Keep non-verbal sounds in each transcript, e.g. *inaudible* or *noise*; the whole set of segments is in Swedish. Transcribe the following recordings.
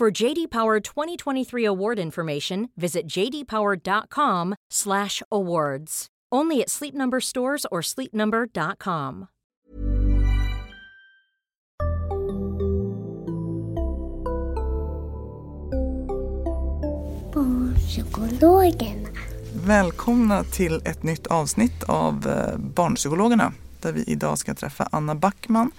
For JD Power 2023 award information, visit jdpower.com/awards. Only at Sleep Number stores or sleepnumber.com. Barnpsykologerna. Välkomna till ett nytt avsnitt av eh, Barnpsykologerna där vi idag ska träffa Anna Backman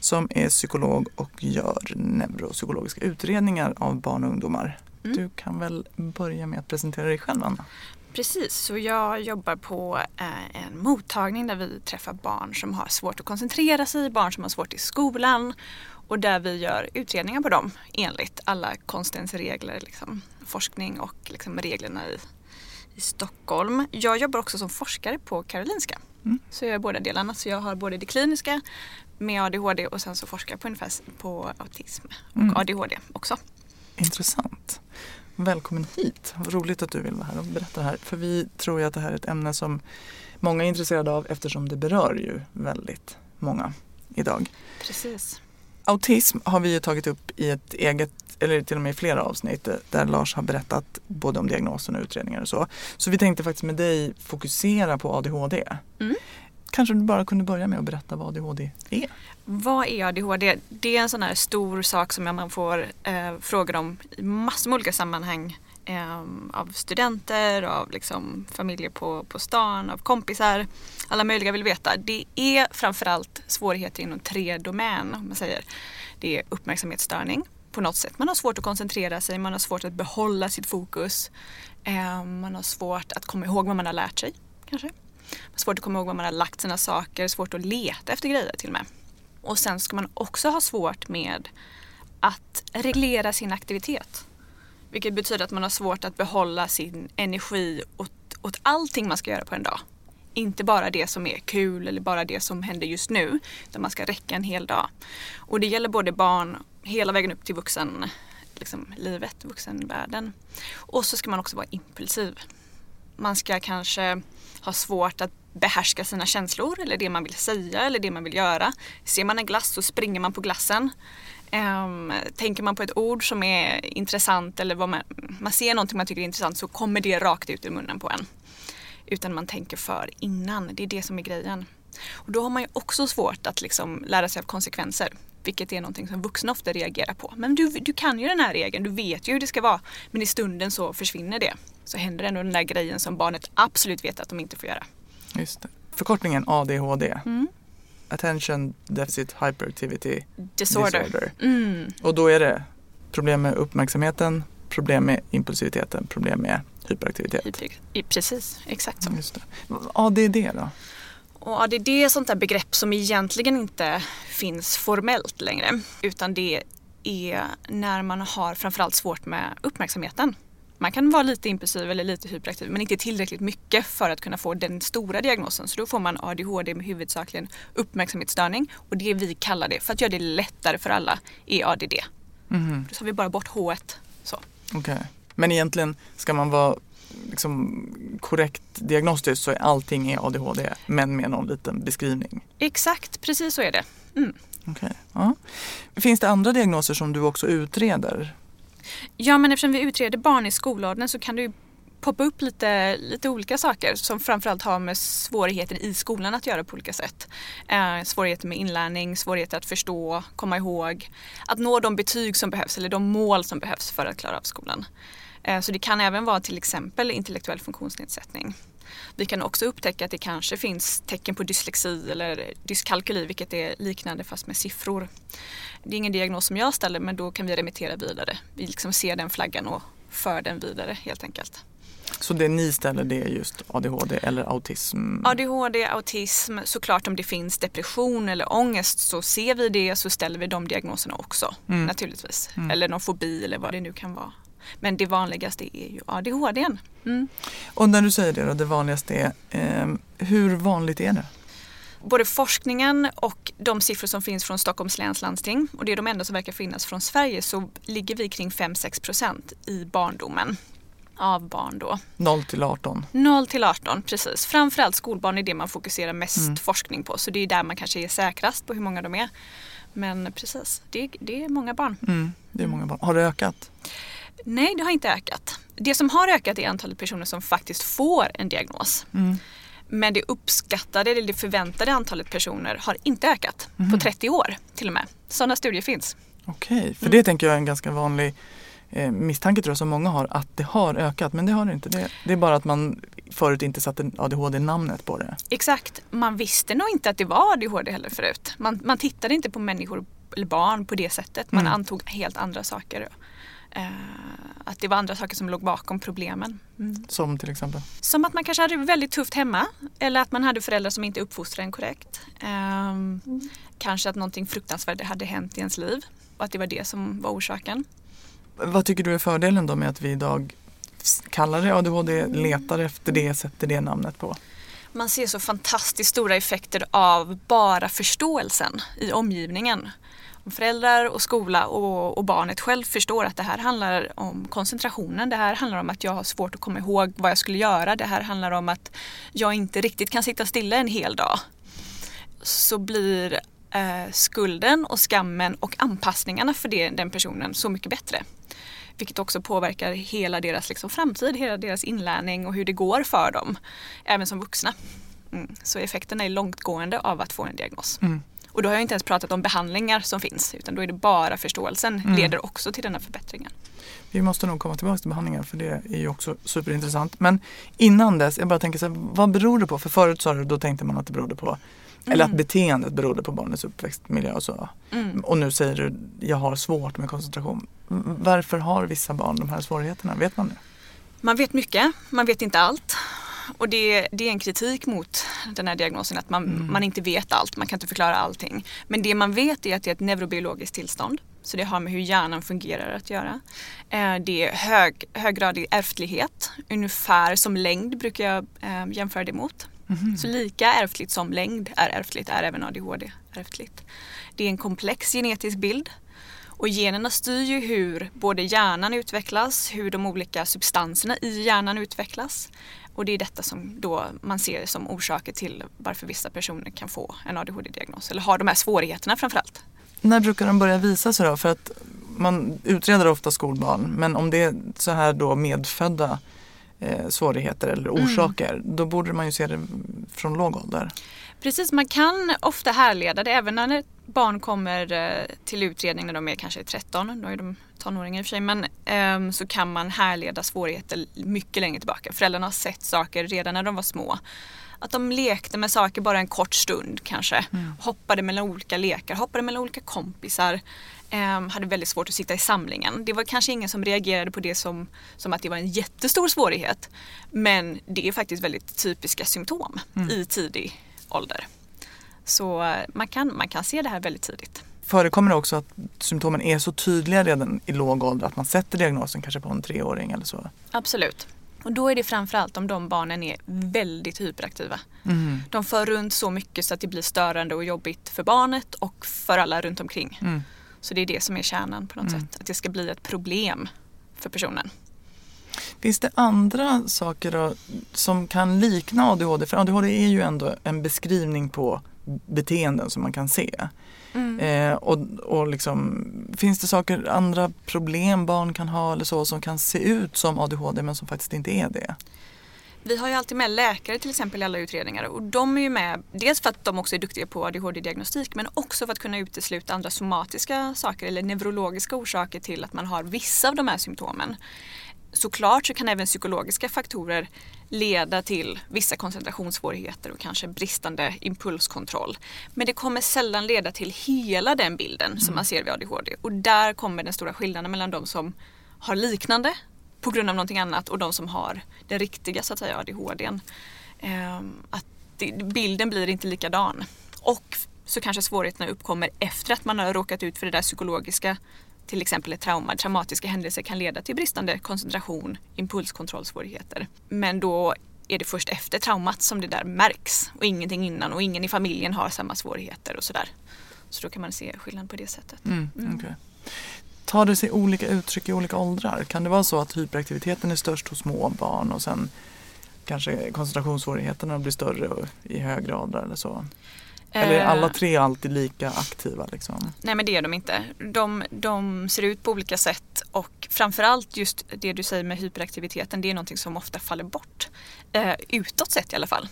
som är psykolog och gör neuropsykologiska utredningar av barn och ungdomar. Mm. Du kan väl börja med att presentera dig själv Anna? Precis, så jag jobbar på eh, en mottagning där vi träffar barn som har svårt att koncentrera sig, barn som har svårt i skolan och där vi gör utredningar på dem enligt alla konstens regler, liksom, forskning och liksom, reglerna i, i Stockholm. Jag jobbar också som forskare på Karolinska. Mm. Så jag gör båda delarna. Så jag har både det kliniska med ADHD och sen så forskar jag på, ungefär på autism och Mm. ADHD också. Intressant. Välkommen hit. Vad roligt att du vill vara här och berätta det här. För vi tror ju att det här är ett ämne som många är intresserade av eftersom det berör ju väldigt många idag. Precis. Autism har vi ju tagit upp i ett eget, eller till och med i flera avsnitt eh, där Lars har berättat både om diagnosen och utredningar och så. Så vi tänkte faktiskt med dig fokusera på ADHD. Mm. Kanske du bara kunde börja med att berätta vad ADHD är? Vad är ADHD? Det är en sån här stor sak som man får eh, frågor om i massor med olika sammanhang. Eh, av studenter, av liksom familjer på, på stan, av kompisar. Alla möjliga vill veta. Det är framförallt svårigheter inom tre domän. Om man säger. Det är uppmärksamhetsstörning på något sätt. Man har svårt att koncentrera sig, man har svårt att behålla sitt fokus. Eh, man har svårt att komma ihåg vad man har lärt sig. Kanske. Svårt att komma ihåg var man har lagt sina saker, svårt att leta efter grejer till och med. Och sen ska man också ha svårt med att reglera sin aktivitet. Vilket betyder att man har svårt att behålla sin energi åt, åt allting man ska göra på en dag. Inte bara det som är kul eller bara det som händer just nu. Utan man ska räcka en hel dag. Och det gäller både barn hela vägen upp till vuxen, liksom, livet, vuxenvärlden. Och så ska man också vara impulsiv. Man ska kanske har svårt att behärska sina känslor eller det man vill säga eller det man vill göra. Ser man en glass så springer man på glassen. Um, tänker man på ett ord som är intressant eller vad man, man ser någonting man tycker är intressant så kommer det rakt ut ur munnen på en. Utan man tänker för innan, det är det som är grejen. Och då har man ju också svårt att liksom lära sig av konsekvenser. Vilket är någonting som vuxna ofta reagerar på. Men du, du kan ju den här regeln, du vet ju hur det ska vara. Men i stunden så försvinner det. Så händer ändå den där grejen som barnet absolut vet att de inte får göra. Just det. Förkortningen ADHD. Mm. Attention Deficit Hyperactivity Disorder. Disorder. Mm. Och då är det problem med uppmärksamheten, problem med impulsiviteten, problem med hyperaktivitet. Hyper- Precis, exakt så. Just det. ADD då? Och ADD är sånt där begrepp som egentligen inte finns formellt längre. Utan det är när man har framförallt svårt med uppmärksamheten. Man kan vara lite impulsiv eller lite hyperaktiv men inte tillräckligt mycket för att kunna få den stora diagnosen. Så då får man ADHD med huvudsakligen uppmärksamhetsstörning. Och det vi kallar det, för att göra det lättare för alla, är ADD. Mhm, Då tar vi bara bort H. Så. Okej. Men egentligen ska man vara liksom, korrekt diagnostisk så är allting är ADHD men med någon liten beskrivning. Exakt, precis så är det. Mm. Okej. Ja. Finns det andra diagnoser som du också utreder? Ja men eftersom vi utreder barn i skolåldern så kan det ju poppa upp lite, lite olika saker som framförallt har med svårigheter i skolan att göra på olika sätt. Eh, svårigheter med inlärning, svårigheter att förstå, komma ihåg, att nå de betyg som behövs eller de mål som behövs för att klara av skolan. Eh, så det kan även vara till exempel intellektuell funktionsnedsättning. Vi kan också upptäcka att det kanske finns tecken på dyslexi eller dyskalkyli vilket är liknande fast med siffror. Det är ingen diagnos som jag ställer men då kan vi remittera vidare. Vi liksom ser den flaggan och för den vidare helt enkelt. Så det ni ställer det är just ADHD eller autism? ADHD, autism, såklart om det finns depression eller ångest så ser vi det så ställer vi de diagnoserna också mm. naturligtvis. Mm. Eller någon fobi eller vad det nu kan vara. Men det vanligaste är ju ADHD. Mm. Och när du säger det då, det vanligaste är, eh, hur vanligt är det? Både forskningen och de siffror som finns från Stockholms läns landsting och det är de enda som verkar finnas från Sverige så ligger vi kring 5-6 procent i barndomen av barn då. 0 till 18? 0 till 18, precis. Framförallt skolbarn är det man fokuserar mest mm. forskning på så det är där man kanske är säkrast på hur många de är. Men precis, det, det är många barn. Mm, det är många barn. Har det ökat? Nej, det har inte ökat. Det som har ökat är antalet personer som faktiskt får en diagnos. Mm. Men det uppskattade eller det förväntade antalet personer har inte ökat mm. på 30 år till och med. Sådana studier finns. Okej, okay, för mm. det tänker jag är en ganska vanlig eh, misstanke tror jag som många har att det har ökat men det har det inte. Det, det är bara att man förut inte satte ADHD-namnet på det. Exakt, man visste nog inte att det var ADHD heller förut. Man, man tittade inte på människor eller barn på det sättet. Man mm. antog helt andra saker. Eh, att det var andra saker som låg bakom problemen. Mm. Som till exempel? Som att man kanske hade det väldigt tufft hemma eller att man hade föräldrar som inte uppfostrade en korrekt. Mm. Kanske att någonting fruktansvärt hade hänt i ens liv och att det var det som var orsaken. Vad tycker du är fördelen då med att vi idag kallar det ADHD, letar efter det, sätter det namnet på? Man ser så fantastiskt stora effekter av bara förståelsen i omgivningen föräldrar och skola och, och, barnet själv förstår att det här handlar om koncentrationen. Det här handlar om att jag har svårt att komma ihåg vad jag skulle göra. Det här handlar om att jag inte riktigt kan sitta stilla en hel dag. Så blir eh, skulden och skammen och anpassningarna för det, den personen så mycket bättre. Vilket också påverkar hela deras liksom, framtid, hela deras inlärning och hur det går för dem. Även som vuxna. Mm. Så effekterna är långtgående av att få en diagnos. Mm. Och då har jag inte ens pratat om behandlingar som finns utan då är det bara förståelsen mm. leder också till denna förbättringen. Vi måste nog komma tillbaka till behandlingar för det är ju också superintressant. Men innan dess, jag bara tänker så här, vad beror det på? För förut sa du, då tänkte man att det berodde på mm. eller att beteendet berodde på barnets uppväxtmiljö och så. Mm. Och nu säger du, jag har svårt med koncentration. Varför har vissa barn de här svårigheterna? Vet man det? Man vet mycket, man vet inte allt. Och det, det, är en kritik mot den här diagnosen att man, mm. man inte vet allt, man kan inte förklara allting. Men det man vet är att det är ett neurobiologiskt tillstånd. Så det har med hur hjärnan fungerar att göra. Eh, det är hög, höggradig ärftlighet, ungefär som längd brukar jag eh, jämföra det mot. Mm. Så lika ärftligt som längd är ärftligt är även ADHD ärftligt. Det är en komplex genetisk bild och generna styr ju hur både hjärnan utvecklas, hur de olika substanserna i hjärnan utvecklas. Och det är detta som då man ser som orsaker till varför vissa personer kan få en ADHD-diagnos eller har de här svårigheterna framförallt. När brukar de börja visa sig då? För att man utreder ofta skolbarn men om det är så här då medfödda eh, svårigheter eller mm. orsaker mm. då borde man ju se det från låg ålder. Precis, man kan ofta härleda det även när barn kommer eh, till utredning när de är kanske 13, då är de tonåringar i och för sig, men um, så kan man härleda svårigheter mycket längre tillbaka. Föräldrarna har sett saker redan när de var små. Att de lekte med saker bara en kort stund kanske. Mm. Hoppade mellan olika lekar, hoppade mellan olika kompisar. Um, hade väldigt svårt att sitta i samlingen. Det var kanske ingen som reagerade på det som, som att det var en jättestor svårighet. Men det är faktiskt väldigt typiska symptom mm. i tidig ålder. Så man kan, man kan se det här väldigt tidigt. Förekommer det också att symptomen är så tydliga redan i låg ålder att man sätter diagnosen kanske på en treåring eller så? Absolut. Och då är det framförallt om de barnen är väldigt hyperaktiva. Mm. De för runt så mycket så att det blir störande och jobbigt för barnet och för alla runt omkring. Mm. Så det är det som är kärnan på något mm. sätt. Att det ska bli ett problem för personen. Finns det andra saker då, som kan likna ADHD? För ADHD är ju ändå en beskrivning på beteenden som man kan se. Mm. Eh, och, och liksom, finns det saker, andra problem barn kan ha eller så som kan se ut som ADHD men som faktiskt inte är det? Vi har ju alltid med läkare till exempel i alla utredningar och de är ju med dels för att de också är duktiga på ADHD-diagnostik men också för att kunna utesluta andra somatiska saker eller neurologiska orsaker till att man har vissa av de här symptomen. Såklart så kan även psykologiska faktorer leda till vissa koncentrationssvårigheter och kanske bristande impulskontroll. Men det kommer sällan leda till hela den bilden som man ser vid ADHD och där kommer den stora skillnaden mellan de som har liknande på grund av någonting annat och de som har den riktiga så att säga ADHDn. Ehm, att bilden blir inte likadan. Och så kanske svårigheterna uppkommer efter att man har råkat ut för det där psykologiska till exempel ett trauma. Traumatiska händelser kan leda till bristande koncentration, impulskontrollsvårigheter. Men då är det först efter traumat som det där märks och ingenting innan och ingen i familjen har samma svårigheter och sådär. Så då kan man se skillnad på det sättet. Mm, okay. Tar det sig olika uttryck i olika åldrar? Kan det vara så att hyperaktiviteten är störst hos små barn och sen kanske koncentrationssvårigheterna blir större i högre åldrar eller så? Eller är alla eh. tre alltid lika aktiva? Liksom? Nej men det är de inte. De, de ser ut på olika sätt och framförallt just det du säger med hyperaktiviteten det är någonting som ofta faller bort. Eh, utåt sett i alla fall.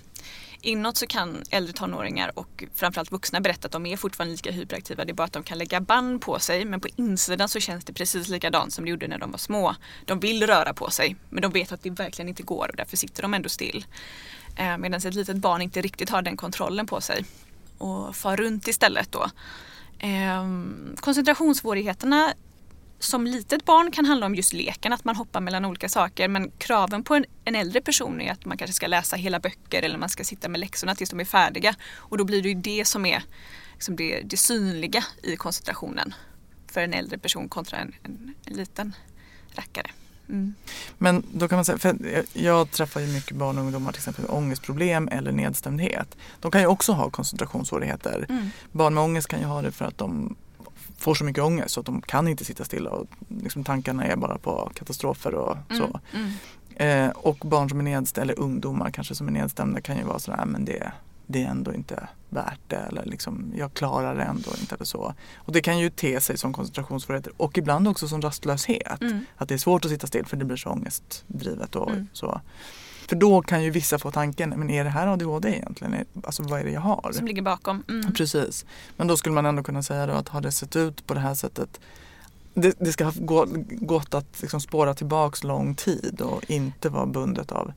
Inåt så kan äldre tonåringar och framförallt vuxna berätta att de är fortfarande lika hyperaktiva. Det är bara att de kan lägga band på sig men på insidan så känns det precis likadant som det gjorde när de var små. De vill röra på sig men de vet att det verkligen inte går och därför sitter de ändå still. Eh, Medan ett litet barn inte riktigt har den kontrollen på sig och far runt istället då. Eh, koncentrationssvårigheterna som litet barn kan handla om just leken, att man hoppar mellan olika saker. Men kraven på en, en, äldre person är att man kanske ska läsa hela böcker eller man ska sitta med läxorna tills de är färdiga. Och då blir det ju det som är liksom det, det synliga i koncentrationen för en äldre person kontra en, en, en liten rackare. Mm. Men då kan man säga, för jag träffar ju mycket barn och ungdomar till exempel med ångestproblem eller nedstämdhet. De kan ju också ha koncentrationssvårigheter. Mm. Barn med ångest kan ju ha det för att de får så mycket ångest så att de kan inte sitta stilla och liksom tankarna är bara på katastrofer och mm. så. Mm. Eh, och barn som är nedstämda, eller ungdomar kanske som är nedstämda kan ju vara sådär, men det, det är ändå inte värt det eller liksom, jag klarar det ändå inte eller så. Och det kan ju te sig som koncentrationssvårigheter och ibland också som rastlöshet. Mm. Att det är svårt att sitta still för det blir så ångestdrivet och mm. så. För då kan ju vissa få tanken, men är det här ADHD egentligen? Alltså vad är det jag har? Som ligger bakom. Mm. Precis. Men då skulle man ändå kunna säga då att har det sett ut på det här sättet det, det ska ha gått att liksom spåra tillbaks lång tid och inte vara bundet av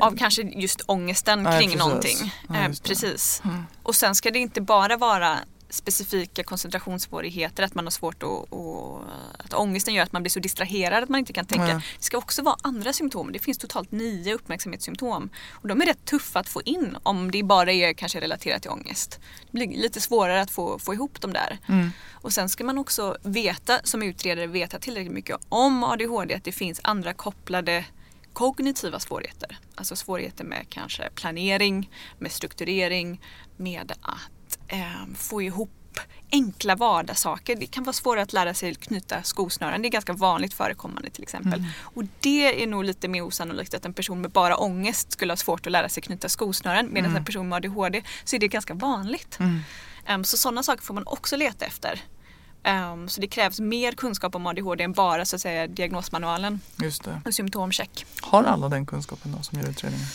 av kanske just ångesten kring precis. någonting. Ja, eh, precis. Mm. Och sen ska det inte bara vara specifika koncentrationsvårigheter, att man har svårt att, att, att ångesten gör att man blir så distraherad att man inte kan tänka. Mm. Det ska också vara andra symptom. Det finns totalt nio uppmärksamhetssymptom. Och de är rätt tuffa att få in om det bara är kanske relaterat till ångest. Det blir lite svårare att få, få ihop dem där. Mm. Och sen ska man också veta, som utredare, veta tillräckligt mycket om ADHD, att det finns andra kopplade kognitiva svårigheter. Alltså svårigheter med kanske planering, med strukturering, med att eh, få ihop enkla vardagssaker. Det kan vara svårare att lära sig knyta skosnören. Det är ganska vanligt förekommande till exempel. Mm. Och det är nog lite mer osannolikt att en person med bara ångest skulle ha svårt att lära sig knyta skosnören. Medan mm. en person med ADHD så är det ganska vanligt. Mm. Um, så sådana saker får man också leta efter. Um, så det krävs mer kunskap om ADHD än bara så att säga diagnosmanualen Just det. och symptomcheck. Har alla den kunskapen då som gör utredningen?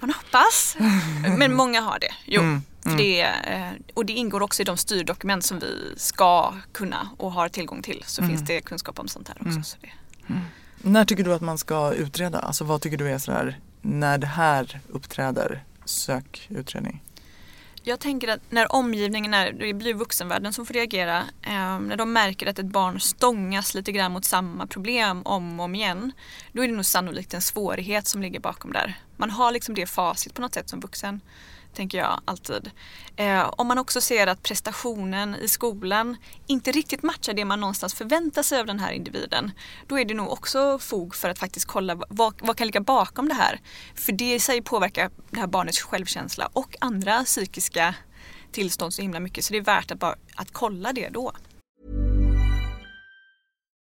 man hoppas. *laughs* Men många har det. Jo. Mm. Mm. Det, eh, och det ingår också i de styrdokument som vi ska kunna och har tillgång till. Så mm. finns det kunskap om sånt här också. Mm. Så det. Mm. När tycker du att man ska utreda? Alltså vad tycker du är sådär, när det här uppträder, sök utredning? Jag tänker att när omgivningen är, det blir vuxenvärlden som får reagera, eh, när de märker att ett barn stångas lite grann mot samma problem om och om igen, då är det nog sannolikt en svårighet som ligger bakom där. Man har liksom det facit på något sätt som vuxen tänker jag alltid. Eh, om man också ser att prestationen i skolan inte riktigt matchar det man någonstans förväntar sig av den här individen, då är det nog också fog för att faktiskt kolla vad, vad kan ligga bakom det här. För det i sig påverkar det här barnets självkänsla och andra psykiska tillstånd så himla mycket så det är värt att, bara, att kolla det då.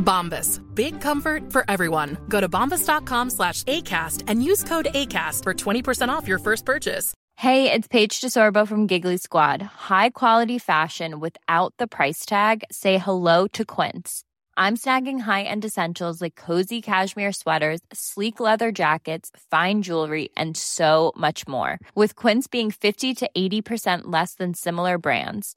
Bombas. Big comfort for everyone. Go to bombas.com slash ACAST and use code ACAST for 20% off your first purchase. Hey, it's Paige DeSorbo from Giggly Squad. High quality fashion without the price tag. Say hello to Quince. I'm snagging high-end essentials like cozy cashmere sweaters, sleek leather jackets, fine jewelry, and so much more. With Quince being 50 to 80% less than similar brands.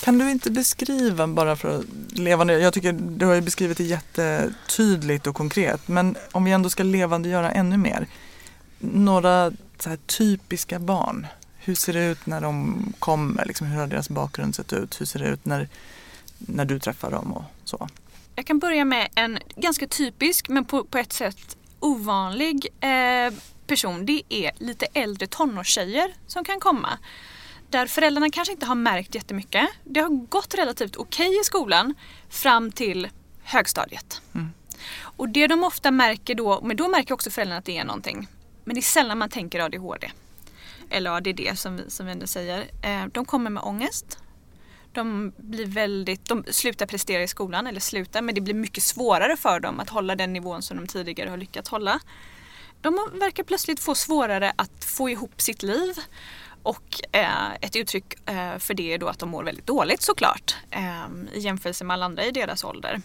Kan du inte beskriva bara för att levande, jag tycker du har ju beskrivit det jättetydligt och konkret, men om vi ändå ska levandegöra ännu mer. Några så här typiska barn, hur ser det ut när de kommer? Liksom, hur har deras bakgrund sett ut? Hur ser det ut när, när du träffar dem och så? Jag kan börja med en ganska typisk men på, på ett sätt ovanlig eh, person. Det är lite äldre tonårstjejer som kan komma. Där föräldrarna kanske inte har märkt jättemycket. Det har gått relativt okej i skolan fram till högstadiet. Och det de ofta märker då, men då märker också föräldrarna att det är någonting. Men det är sällan man tänker ADHD. Eller ADD som vi, som vi ändå säger. Eh, de kommer med ångest. De blir väldigt, de slutar prestera i skolan, eller slutar, men det blir mycket svårare för dem att hålla den nivån som de tidigare har lyckats hålla. De verkar plötsligt få svårare att få ihop sitt liv. Och eh, ett uttryck eh, för det är då att de mår väldigt dåligt såklart. Eh, I jämförelse med alla andra i deras ålder.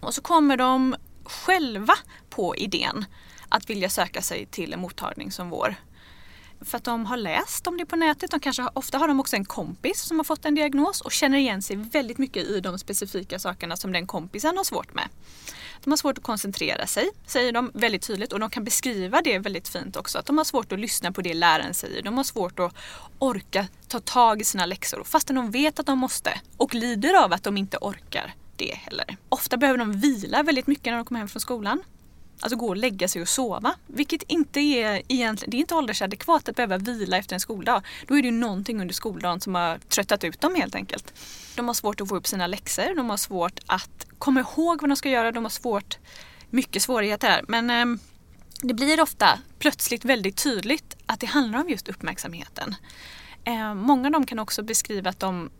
Och så kommer de själva på idén att vilja söka sig till en mottagning som vår. För att de har läst om det på nätet. De kanske har, ofta har de också en kompis som har fått en diagnos och känner igen sig väldigt mycket i de specifika sakerna som den kompisen har svårt med. De har svårt att koncentrera sig, säger de väldigt tydligt och de kan beskriva det väldigt fint också. Att de har svårt att lyssna på det läraren säger. De har svårt att orka ta tag i sina läxor fastän de vet att de måste och lider av att de inte orkar det heller. Ofta behöver de vila väldigt mycket när de kommer hem från skolan. Alltså gå och lägga sig och sova. Vilket inte är egentligen, det är inte åldersadekvat att behöva vila efter en skoldag. Då är det ju någonting under skoldagen som har tröttat ut dem helt enkelt. De har svårt att få upp sina läxor, de har svårt att komma ihåg vad de ska göra, de har svårt, mycket svårigheter här. Men eh, det blir ofta plötsligt väldigt tydligt att det handlar om just uppmärksamheten. Eh, många av dem kan också beskriva att de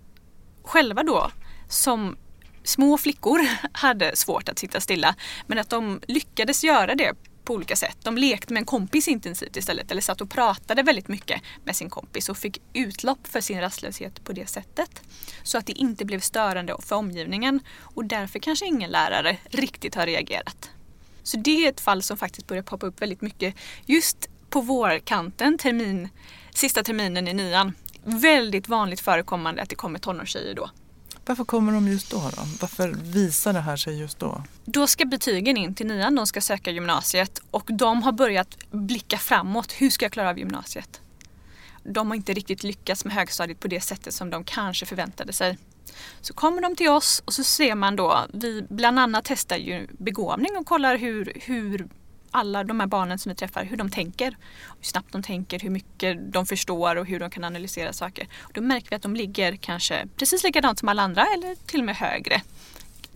själva då som små flickor *laughs* hade svårt att sitta stilla. Men att de lyckades göra det på olika sätt. De lekte med en kompis intensivt istället eller satt och pratade väldigt mycket med sin kompis och fick utlopp för sin rastlöshet på det sättet. Så att det inte blev störande för omgivningen och därför kanske ingen lärare riktigt har reagerat. Så det är ett fall som faktiskt börjar poppa upp väldigt mycket just på vårkanten, termin, sista terminen i nian. Väldigt vanligt förekommande att det kommer tonårstjejer då. Varför kommer de just då, då? Varför visar det här sig just då? Då ska betygen in till nian, de ska söka gymnasiet och de har börjat blicka framåt. Hur ska jag klara av gymnasiet? De har inte riktigt lyckats med högstadiet på det sättet som de kanske förväntade sig. Så kommer de till oss och så ser man då, vi bland annat testar ju begåvning och kollar hur, hur alla de här barnen som vi träffar, hur de tänker. Hur snabbt de tänker, hur mycket de förstår och hur de kan analysera saker. Och då märker vi att de ligger kanske precis likadant som alla andra eller till och med högre.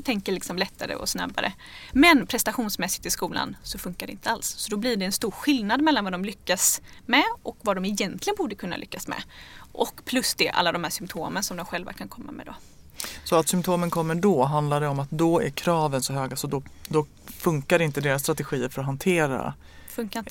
Tänker liksom lättare och snabbare. Men prestationsmässigt i skolan så funkar det inte alls. Så då blir det en stor skillnad mellan vad de lyckas med och vad de egentligen borde kunna lyckas med. Och plus det, alla de här symptomen som de själva kan komma med då. Så att symptomen kommer då handlar det om att då är kraven så höga så då, då funkar inte deras strategier för att hantera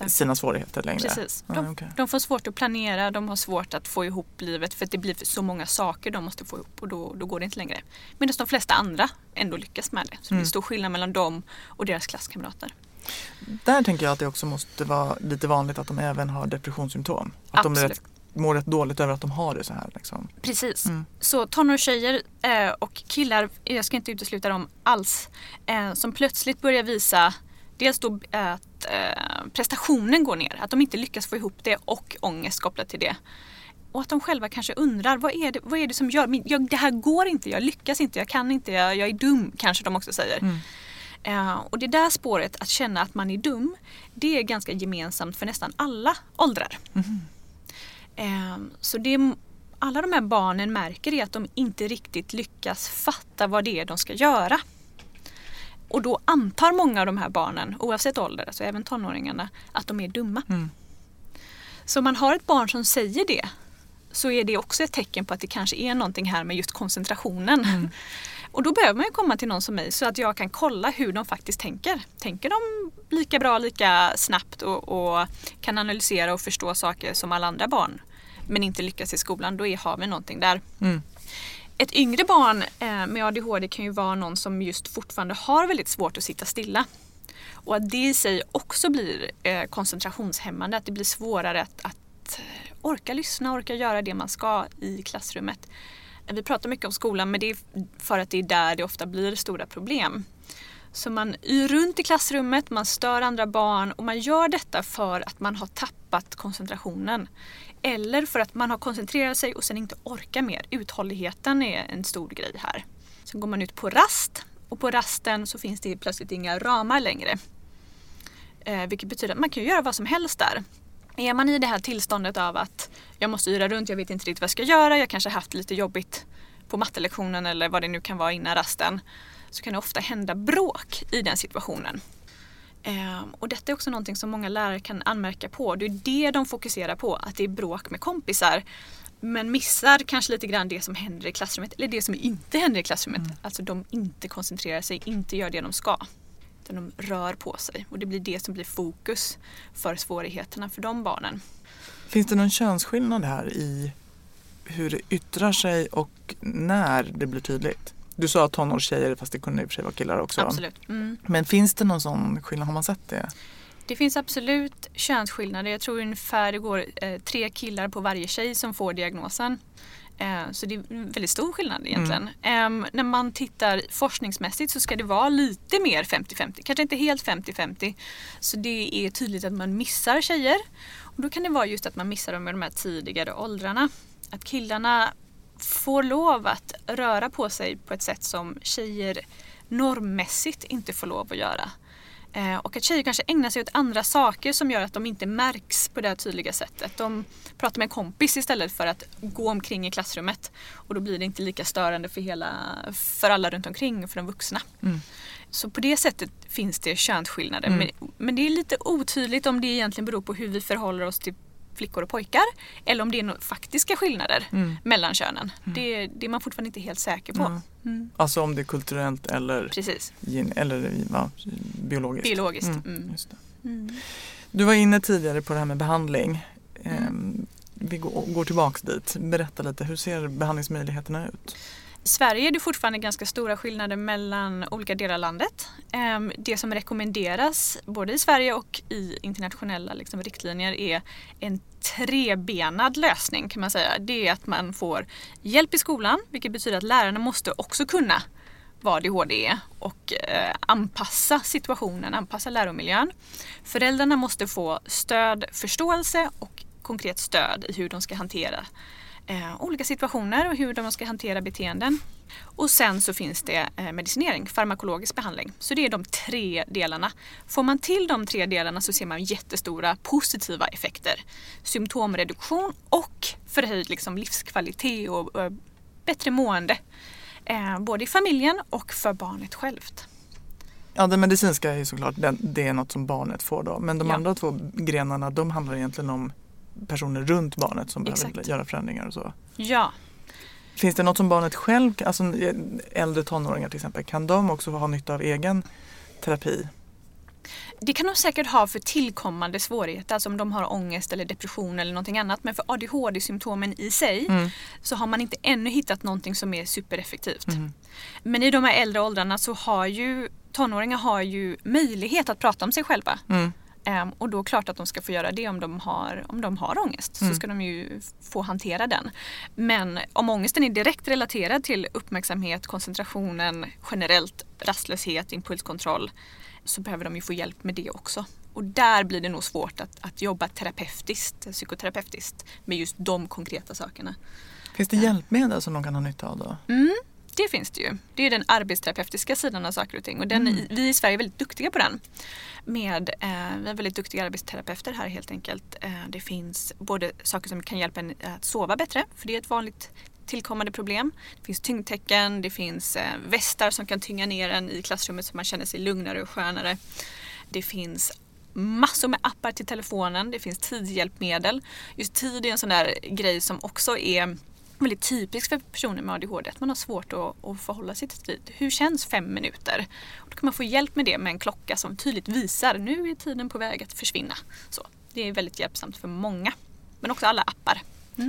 sina svårigheter längre? Precis. Ah, De, okej. de får svårt att planera, de har svårt att få ihop livet för att det blir så många saker de måste få ihop och då, då går det inte längre. Medan de flesta andra ändå lyckas med det. Så Mm. det är stor skillnad mellan dem och deras klasskamrater. Där tänker jag att det också måste vara lite vanligt att de även har depressionssymptom. Att de är Absolut. rätt, mår rätt dåligt över att de har det så här. Liksom. Precis. Mm. Så tonårstjejer eh, och killar, jag ska inte utesluta dem alls, eh, som plötsligt börjar visa dels då att eh, prestationen går ner, att de inte lyckas få ihop det och ångest kopplat till det. Och att de själva kanske undrar, vad är det, vad är det som gör, min- jag, det här går inte, jag lyckas inte, jag kan inte, jag, jag är dum, kanske de också säger. Mm. Eh, och det där spåret, att känna att man är dum, det är ganska gemensamt för nästan alla åldrar. Eh, så det alla de här barnen märker är att de inte riktigt lyckas fatta vad det är de ska göra. Och då antar många av de här barnen, oavsett ålder, alltså även tonåringarna, att de är dumma. Mm. Så om man har ett barn som säger det så är det också ett tecken på att det kanske är någonting här med just koncentrationen. *laughs* Och då behöver man ju komma till någon som mig så att jag kan kolla hur de faktiskt tänker. Tänker de lika bra, lika snabbt och, och kan analysera och förstå saker som alla andra barn men inte lyckas i skolan, då är, har vi någonting där. Mm. Ett yngre barn eh, med ADHD kan ju vara någon som just fortfarande har väldigt svårt att sitta stilla. Och att det i sig också blir eh, koncentrationshämmande, att det blir svårare att, att eh, orka lyssna, orka göra det man ska i klassrummet. Vi pratar mycket om skolan men det är för att det är där det ofta blir stora problem. Så man yr runt i klassrummet, man stör andra barn och man gör detta för att man har tappat koncentrationen. Eller för att man har koncentrerat sig och sen inte orkar mer. Uthålligheten är en stor grej här. Sen går man ut på rast och på rasten så finns det plötsligt inga ramar längre. Eh, vilket betyder att man kan göra vad som helst där. Är man i det här tillståndet av att jag måste yra runt, jag vet inte riktigt vad jag ska göra, jag kanske haft lite jobbigt på mattelektionen eller vad det nu kan vara innan rasten. Så kan det ofta hända bråk i den situationen. Ehm, och detta är också någonting som många lärare kan anmärka på. Det är det de fokuserar på, att det är bråk med kompisar. Men missar kanske lite grann det som händer i klassrummet, eller det som inte händer i klassrummet. Alltså de inte koncentrerar sig, inte gör det de ska. Utan de rör på sig och det blir det som blir fokus för svårigheterna för de barnen. Finns det någon könsskillnad här i hur det yttrar sig och när det blir tydligt? Du sa tonårstjejer, fast det kunde i och för sig vara killar också. Absolut. Mm. Men finns det någon sån skillnad? Har man sett det? Det finns absolut könsskillnader. Jag tror ungefär det går eh, tre killar på varje tjej som får diagnosen. Eh, så det är en väldigt stor skillnad egentligen. Ehm, när man tittar forskningsmässigt så ska det vara lite mer 50-50. Kanske inte helt 50-50. Så det är tydligt att man missar tjejer. Och då kan det vara just att man missar dem i de här tidigare åldrarna. Att killarna får lov att röra på sig på ett sätt som tjejer normmässigt inte får lov att göra. Eh, och att tjejer kanske ägnar sig åt andra saker som gör att de inte märks på det här tydliga sättet. De pratar med en kompis istället för att gå omkring i klassrummet. Och då blir det inte lika störande för, hela, för alla runt omkring och för de vuxna. Mm. Så på det sättet finns det könsskillnader. Mm. Men, men det är lite otydligt om det egentligen beror på hur vi förhåller oss till flickor och pojkar. Eller om det är några faktiska skillnader Mm. mellan könen. Det, det är man fortfarande inte helt säker på. Mm. Alltså om det är kulturellt eller, Precis, gen- eller ja, biologiskt. biologiskt. Mm. Mm. Mm. Du var inne tidigare på det här med behandling. Ehm, Vi går, går tillbaks dit. Berätta lite, hur ser behandlingsmöjligheterna ut? I Sverige är det fortfarande ganska stora skillnader mellan olika delar av landet. Ehm, det som rekommenderas både i Sverige och i internationella liksom, riktlinjer är en trebenad lösning kan man säga. Det är att man får hjälp i skolan vilket betyder att lärarna måste också kunna vad ADHD är och eh, anpassa situationen, anpassa läromiljön. Föräldrarna måste få stöd, förståelse och konkret stöd i hur de ska hantera eh, olika situationer och hur de ska hantera beteenden. Och sen så finns det eh, medicinering, farmakologisk behandling. Så det är de tre delarna. Får man till de tre delarna så ser man jättestora positiva effekter. Symptomreduktion och förhöjd liksom, livskvalitet och, och bättre mående. Eh, både i familjen och för barnet självt. Ja, det medicinska är ju såklart det, det är något som barnet får då. Men de Ja. andra två grenarna de handlar egentligen om personer runt barnet som behöver Exakt. göra förändringar och så. Ja, Finns det något som barnet själv, alltså äldre tonåringar till exempel, kan de också ha nytta av egen terapi? Det kan de säkert ha för tillkommande svårigheter, alltså om de har ångest eller depression eller någonting annat. Men för ADHD-symptomen i sig Mm. så har man inte ännu hittat någonting som är supereffektivt. Men i de här äldre åldrarna så har ju tonåringar har ju möjlighet att prata om sig själva. Mm. Ehm, och då klart att de ska få göra det om de har, om de har ångest. Så ska de ju få hantera den. Men om ångesten är direkt relaterad till uppmärksamhet, koncentrationen, generellt rastlöshet, impulskontroll så behöver de ju få hjälp med det också. Och där blir det nog svårt att, att jobba terapeutiskt, psykoterapeutiskt med just de konkreta sakerna. Finns det hjälpmedel som de kan ha nytta av då? Det finns det ju. Det är den arbetsterapeutiska sidan av saker och ting. Och den, vi i Sverige är väldigt duktiga på den. Med, eh, vi har väldigt duktiga arbetsterapeuter här helt enkelt. Eh, det finns både saker som kan hjälpa en att sova bättre, för det är ett vanligt tillkommande problem. Det finns tyngdtecken, det finns eh, västar som kan tynga ner en i klassrummet så man känner sig lugnare och skönare. Det finns massor med appar till telefonen, det finns tidhjälpmedel. Just tid är en sån där grej som också är väldigt typisk för personer med ADHD, att man har svårt att, att förhålla sig till tid. Hur känns fem minuter? Och då kan man få hjälp med det med en klocka som tydligt visar nu är tiden på väg att försvinna. Så, det är väldigt hjälpsamt för många. Men också alla appar.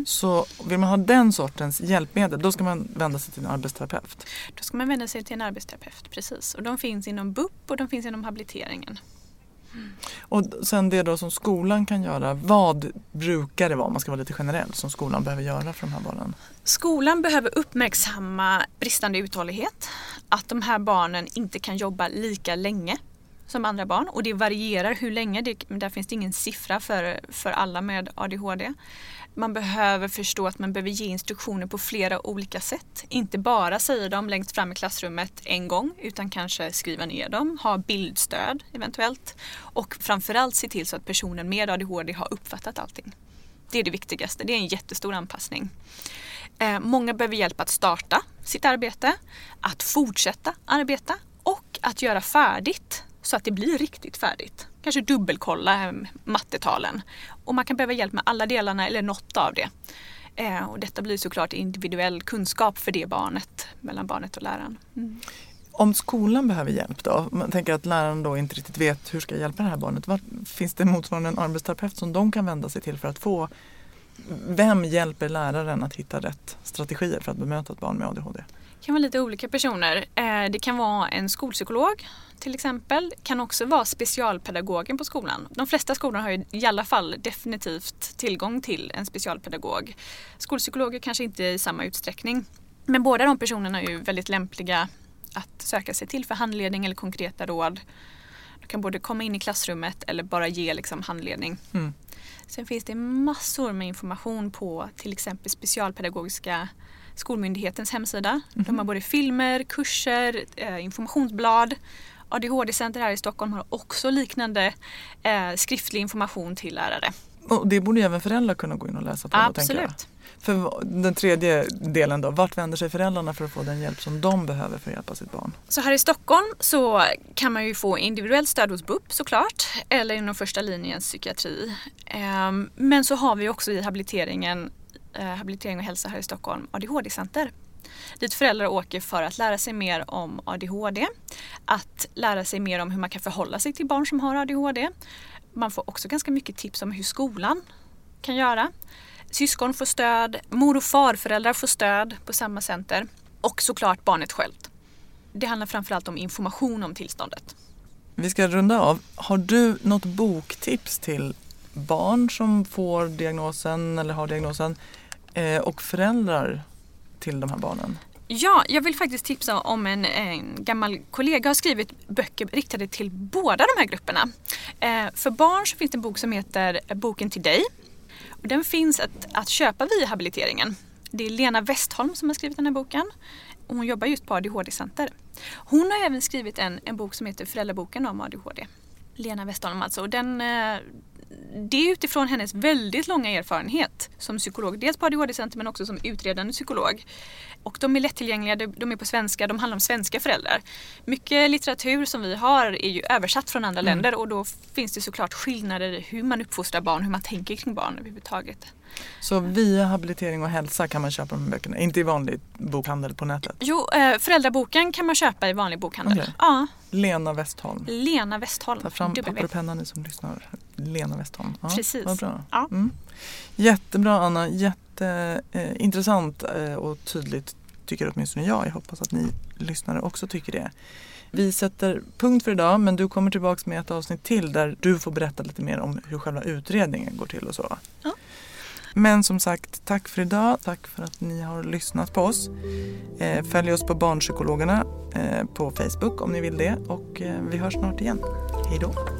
Så vill man ha den sortens hjälpmedel då ska man vända sig till en arbetsterapeut. Då ska man vända sig till en arbetsterapeut, precis. Och de finns inom BUP och de finns inom habiliteringen. Och sen det då som skolan kan göra, vad brukar det vara om man ska vara lite generell som skolan behöver göra för de här barnen? Skolan behöver uppmärksamma bristande uthållighet. Att de här barnen inte kan jobba lika länge som andra barn. Och det varierar hur länge. Det, där finns det ingen siffra för, för alla med ADHD. Man behöver förstå att man behöver ge instruktioner på flera olika sätt. Inte bara säga dem längst fram i klassrummet en gång utan kanske skriva ner dem, ha bildstöd eventuellt. Och framförallt se till så att personen med ADHD har uppfattat allting. Det är det viktigaste. Det är en jättestor anpassning. Eh, många behöver hjälp att starta sitt arbete, att fortsätta arbeta och att göra färdigt så att det blir riktigt färdigt. Kanske dubbelkolla eh, mattetalen. Och man kan behöva hjälp med alla delarna eller något av det. Eh, och detta blir såklart individuell kunskap för det barnet, mellan barnet och läraren. Mm. Om skolan behöver hjälp då? Man tänker att läraren då inte riktigt vet hur ska jag hjälpa det här barnet. Var, finns det motsvarande en arbetsterapeut som de kan vända sig till för att få vem hjälper läraren att hitta rätt strategier för att bemöta ett barn med ADHD? Det kan vara lite olika personer. Eh, Det kan vara en skolpsykolog till exempel. Det kan också vara specialpedagogen på skolan. De flesta skolor har i alla fall definitivt tillgång till en specialpedagog. Skolpsykologer kanske inte i samma utsträckning. Men båda de personerna är ju väldigt lämpliga att söka sig till för handledning eller konkreta råd. De kan både komma in i klassrummet eller bara ge liksom handledning. Mm. Sen finns det massor med information på till exempel specialpedagogiska Skolmyndighetens hemsida. De har både filmer, kurser, eh, informationsblad. ADHD-center här i Stockholm har också liknande eh, skriftlig information till lärare. Och det borde ju även föräldrar kunna gå in och läsa på. Absolut. För den tredje delen då, vart vänder sig föräldrarna för att få den hjälp som de behöver för att hjälpa sitt barn? Så här i Stockholm så kan man ju få individuellt stöd hos BUP såklart eller inom första linjens psykiatri. Ehm, Men så har vi också i habiliteringen, Eh, habilitering och hälsa här i Stockholm ADHD-center. Dit föräldrar åker för att lära sig mer om ADHD, att lära sig mer om hur man kan förhålla sig till barn som har ADHD. Man får också ganska mycket tips om hur skolan kan göra. Syskon får stöd, mor och farföräldrar får stöd på samma center och såklart barnet självt. Det handlar framförallt om information om tillståndet. Vi ska runda av. Har du något boktips till barn som får diagnosen eller har diagnosen Eh, och föräldrar till de här barnen? Ja, jag vill faktiskt tipsa om en, en gammal kollega har skrivit böcker riktade till båda de här grupperna. Eh, för barn så finns det en bok som heter Boken till dig. Och den finns att, att köpa via habiliteringen. Det är Lena Westholm som har skrivit den här boken. Och hon jobbar just på ADHD-center. Hon har även skrivit en, en bok som heter Föräldraboken om ADHD. Lena Westholm alltså. Och den, eh, det är utifrån hennes väldigt långa erfarenhet som psykolog. Dels på ADHD-center men också som utredande psykolog. Och de är lättillgängliga, de är på svenska, de handlar om svenska föräldrar. Mycket litteratur som vi har är ju översatt från andra länder och då finns det såklart skillnader i hur man uppfostrar barn, hur man tänker kring barn överhuvudtaget. Så via habilitering och hälsa kan man köpa de här böckerna, inte i vanlig bokhandel på nätet? Jo, eh, föräldraboken kan man köpa i vanlig bokhandel. Okej. Ja, Lena Westholm. Lena Westholm. Ta fram papper och penna ni som lyssnar. Lena Westholm. Ja, Precis. Vad bra. Ja. Mm. Jättebra Anna, jätteintressant eh, och tydligt tycker åtminstone jag. Jag hoppas att ni lyssnare också tycker det. Vi sätter punkt för idag men du kommer tillbaks med ett avsnitt till där du får berätta lite mer om hur själva utredningen går till och så. Ja. Men som sagt, tack för idag. Tack för att ni har lyssnat på oss. Eh, följ oss på Barnpsykologerna eh, på Facebook om ni vill det och eh, vi hörs snart igen. Hej då!